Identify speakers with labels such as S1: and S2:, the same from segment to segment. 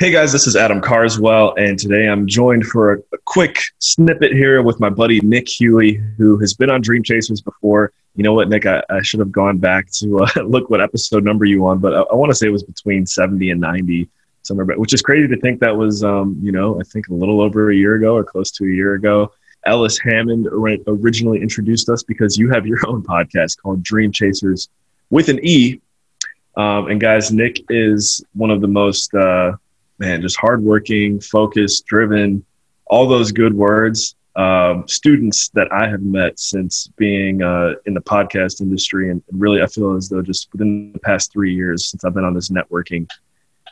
S1: Hey guys, this is Adam Carswell, and today I'm joined for a, quick snippet here with my buddy Nik Hughey, who has been on Dream Chasers before. You know what, Nik? I, I should have gone back to uh, look what episode number you on, but I, I want to say it was between 70 and 90 somewhere, but which is crazy to think that was, um, you know, I think a little over a year ago or close to a year ago. Ellis Hammond originally introduced us because you have your own podcast called Dream Chasers with an E. Um, and guys, Nik is one of the most uh, man, just hardworking, focused, driven, all those good words. Um, students that I have met since being uh, in the podcast industry, and really, I feel as though just within the past three years since I've been on this networking,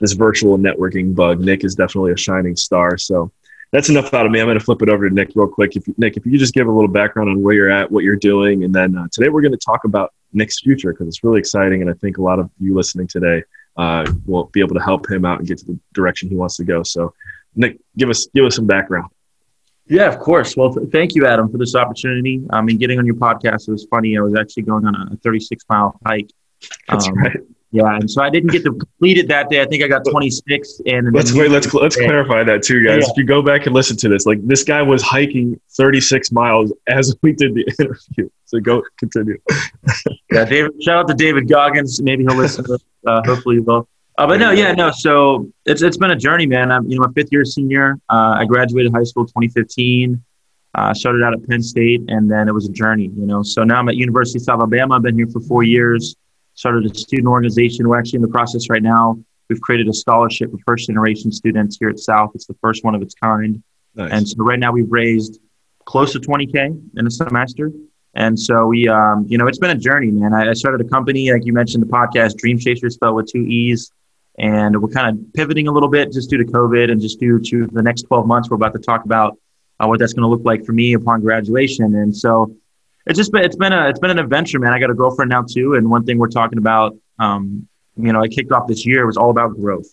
S1: this virtual networking bug, Nik is definitely a shining star. So that's enough out of me. I'm going to flip it over to Nik real quick. If you, Nik, if you just give a little background on where you're at, what you're doing, and then uh, today we're going to talk about Nik's future because it's really exciting, and I think a lot of you listening today uh, will be able to help him out and get to the direction he wants to go. So, Nik, give us give us some background.
S2: Yeah, of course. Well, th- thank you, Adam, for this opportunity. I mean, getting on your podcast it was funny. I was actually going on a 36 mile hike.
S1: That's um, right.
S2: Yeah, and so I didn't get to complete it that day. I think I got 26. And
S1: let's wait. Let's let's clarify that too, guys. Yeah. If you go back and listen to this, like this guy was hiking 36 miles as we did the interview. So go continue.
S2: yeah, David. Shout out to David Goggins. Maybe he'll listen. To, uh, hopefully, he will. Uh, but no, yeah, no. So it's it's been a journey, man. I'm you know my fifth year senior. Uh, I graduated high school 2015. Uh, started out at Penn State, and then it was a journey. You know, so now I'm at University of South Alabama. I've been here for four years started a student organization. We're actually in the process right now. We've created a scholarship for first generation students here at South. It's the first one of its kind. Nice. And so right now we've raised close to 20K in a semester. And so we, um, you know, it's been a journey, man. I, I, started a company, like you mentioned, the podcast Dream Chasers spelled with two E's. And we're kind of pivoting a little bit just due to COVID and just due to the next 12 months. We're about to talk about uh, what that's going to look like for me upon graduation. And so it's just been it's been a it's been an adventure, man. I got a girlfriend now too, and one thing we're talking about, um, you know, I kicked off this year it was all about growth.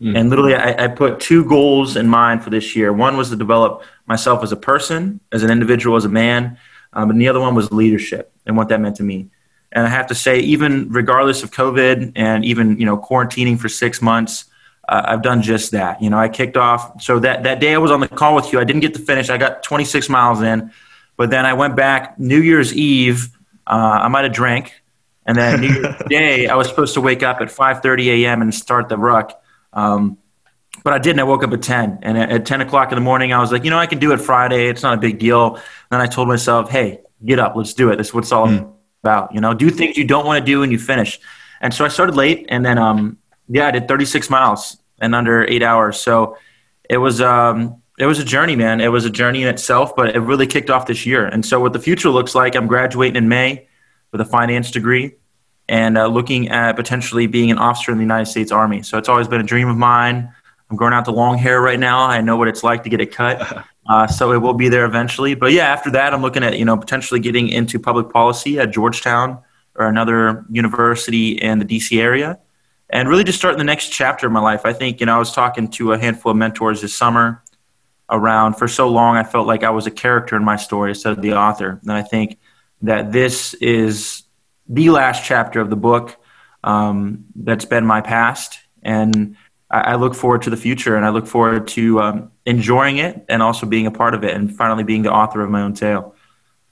S2: Mm-hmm. And literally, I, I, put two goals in mind for this year. One was to develop myself as a person, as an individual, as a man, um, and the other one was leadership and what that meant to me. And I have to say, even regardless of COVID and even you know quarantining for six months, uh, I've done just that. You know, I kicked off. So that that day I was on the call with you, I didn't get to finish. I got 26 miles in. But then I went back New Year's Eve. Uh, I might have drank, and then New Year's Day I was supposed to wake up at 5:30 a.m. and start the ruck. Um, but I didn't. I woke up at 10, and at 10 o'clock in the morning, I was like, you know, I can do it Friday. It's not a big deal. then I told myself, hey, get up, let's do it. That's what it's all mm. about. You know, do things you don't want to do and you finish. And so I started late, and then um, yeah, I did 36 miles in under eight hours. So it was um, it was a journey, man. It was a journey in itself, but it really kicked off this year. And so, what the future looks like, I'm graduating in May with a finance degree and uh, looking at potentially being an officer in the United States Army. So, it's always been a dream of mine. I'm growing out the long hair right now. I know what it's like to get it cut. Uh, so it will be there eventually. But yeah, after that, I'm looking at you know potentially getting into public policy at Georgetown or another university in the DC area, and really just starting the next chapter of my life. I think you know I was talking to a handful of mentors this summer, around for so long i felt like i was a character in my story instead of the author. And i think that this is the last chapter of the book um, that's been my past. And I, I, look forward to the future and i look forward to um, enjoying it and also being a part of it and finally being the author of my own tale.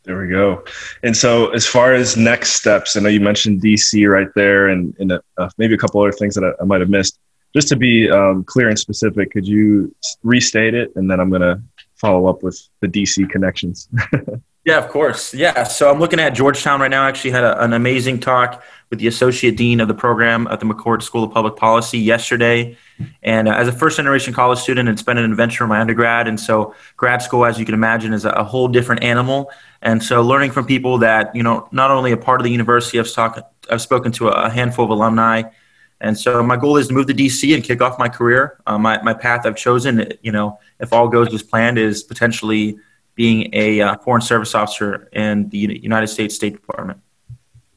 S1: There we go. And so, as far as next steps, I know you mentioned DC right there, and, and uh, maybe a couple other things that I, I might have missed just to be um, clear and specific, could you restate it, and then I'm going to follow up with the DC connections.
S2: yeah, of course. Yeah, so I'm looking at Georgetown right now. I actually had a, an amazing talk with the associate dean of the program at the McCourt School of Public Policy yesterday. And uh, as a first generation college student, it's been an adventure in my undergrad. And so grad school, as you can imagine, is a, a whole different animal. And so learning from people that, you know, not only a part of the university, I've, talk, I've spoken to a handful of alumni and so my goal is to move to DC and kick off my career. Uh, my, my path I've chosen, you know, if all goes as planned, is potentially being a uh, foreign service officer in the United States State Department.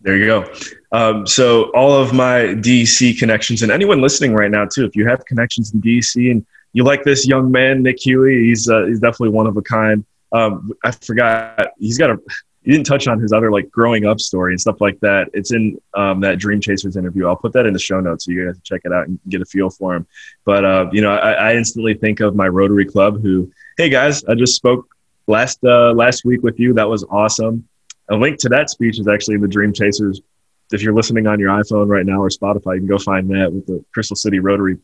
S1: There you go. Um, so all of my DC connections, and anyone listening right now too, if you have connections in DC and you like this young man, Nik Hughey, he's uh, he's definitely one of a kind. Um, I forgot he's got a you didn't touch on his other like growing up story and stuff like that. It's in um, that Dream Chasers interview. I'll put that in the show notes so you guys can check it out and get a feel for him. But uh, you know, I, I, instantly think of my Rotary Club. Who, hey guys, I just spoke last uh, last week with you. That was awesome. A link to that speech is actually in the Dream Chasers. If you're listening on your iPhone right now or Spotify, you can go find that with the Crystal City Rotary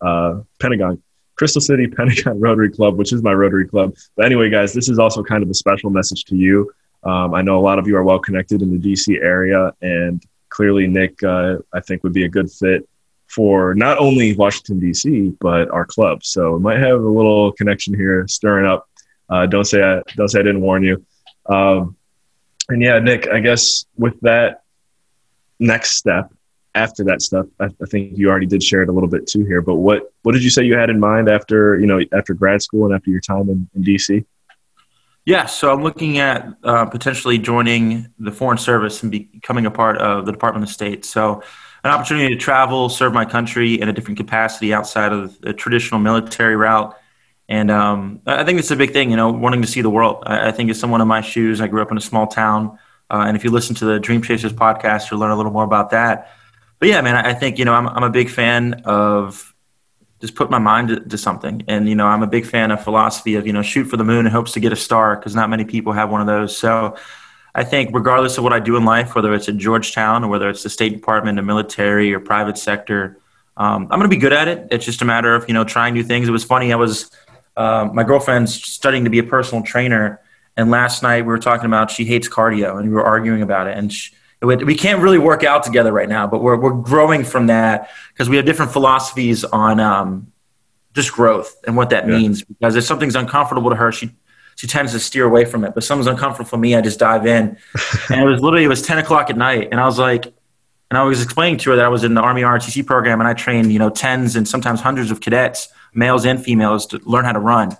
S1: uh, Pentagon. Crystal City Pentagon Rotary Club, which is my Rotary Club. But anyway, guys, this is also kind of a special message to you. Um, I know a lot of you are well connected in the DC area, and clearly Nik, uh, I think, would be a good fit for not only Washington DC but our club. So we might have a little connection here, stirring up. Uh, don't say I don't say I didn't warn you. Um, and yeah, Nik, I guess with that next step after that stuff, I, I, think you already did share it a little bit too here. But what what did you say you had in mind after you know after grad school and after your time in, in DC?
S2: Yeah, so I'm looking at uh, potentially joining the Foreign Service and becoming a part of the Department of State. So, an opportunity to travel, serve my country in a different capacity outside of the traditional military route. And um, I think it's a big thing, you know, wanting to see the world. I, I think as someone in my shoes, I grew up in a small town. Uh, and if you listen to the Dream Chasers podcast, you'll learn a little more about that. But yeah, man, I think, you know, I'm, I'm a big fan of just put my mind to, to, something. And, you know, I'm a big fan of philosophy of, you know, shoot for the moon and hopes to get a star because not many people have one of those. So I think regardless of what I do in life, whether it's at Georgetown or whether it's the State Department, the military or private sector, um, I'm going to be good at it. It's just a matter of, you know, trying new things. It was funny. I was, uh, my girlfriend's studying to be a personal trainer. And last night we were talking about she hates cardio and we were arguing about it. And she, we can't really work out together right now, but we're, we're growing from that because we have different philosophies on um, just growth and what that yeah. means. Because if something's uncomfortable to her, she she tends to steer away from it. But something's uncomfortable for me, I just dive in. and it was literally it was ten o'clock at night, and I was like, and I was explaining to her that I was in the Army ROTC program, and I trained you know tens and sometimes hundreds of cadets, males and females, to learn how to run.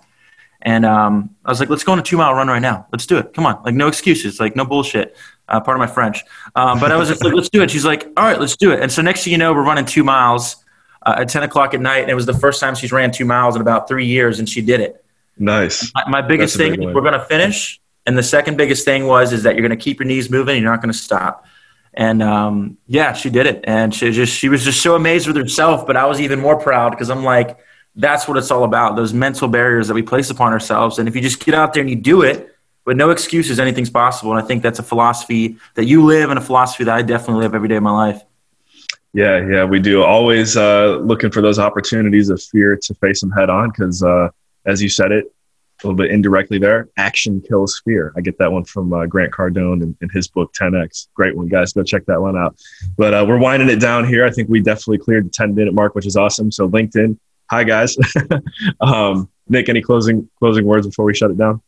S2: And um, I was like, let's go on a two mile run right now. Let's do it. Come on. Like, no excuses. Like, no bullshit uh, part of my French. Um, but I was just like, let's do it. She's like, all right, let's do it. And so next thing you know, we're running two miles uh, at 10 o'clock at night. And it was the first time she's ran two miles in about three years, and she did it.
S1: Nice.
S2: My, my biggest thing, we're going to finish. And the second biggest thing was is that you're going to keep your knees moving. You're not going to stop. And um, yeah, she did it. And she just she was just so amazed with herself. But I was even more proud because I'm like, that's what it's all about. Those mental barriers that we place upon ourselves. And if you just get out there and you do it, but no excuses, anything's possible. And I think that's a philosophy that you live and a philosophy that I definitely live every day of my life.
S1: Yeah, yeah, we do. Always uh, looking for those opportunities of fear to face them head on because, uh, as you said it a little bit indirectly there, action kills fear. I get that one from uh, Grant Cardone in, in, his book 10X. Great one, guys. Go check that one out. But uh, we're winding it down here. I think we definitely cleared the 10 minute mark, which is awesome. So, LinkedIn, hi, guys. um, Nik, any closing closing words before we shut it down?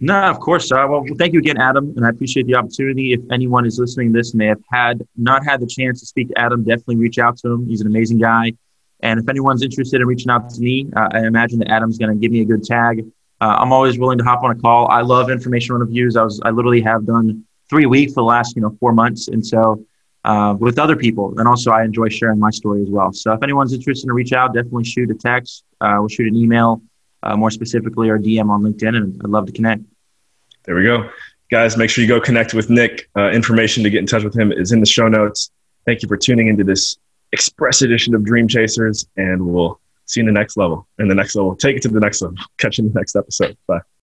S2: No, of course. Uh, well, thank you again, Adam, and I appreciate the opportunity. If anyone is listening to this and they have had not had the chance to speak to Adam, definitely reach out to him. He's an amazing guy. And if anyone's interested in reaching out to me, uh, I imagine that Adam's going to give me a good tag. Uh, I'm always willing to hop on a call. I love information reviews. I was I literally have done three a week for the last you know four months, and so uh, with other people, and also I enjoy sharing my story as well. So if anyone's interested in reach out, definitely shoot a text. Uh, we'll shoot an email uh, more specifically our DM on LinkedIn, and I'd love to connect.
S1: There we go. Guys, make sure you go connect with Nik. Uh, information to get in touch with him is in the show notes. Thank you for tuning into this express edition of Dream Chasers, and we'll see you in the next level. In the next level, take it to the next level. Catch you in the next episode. Bye.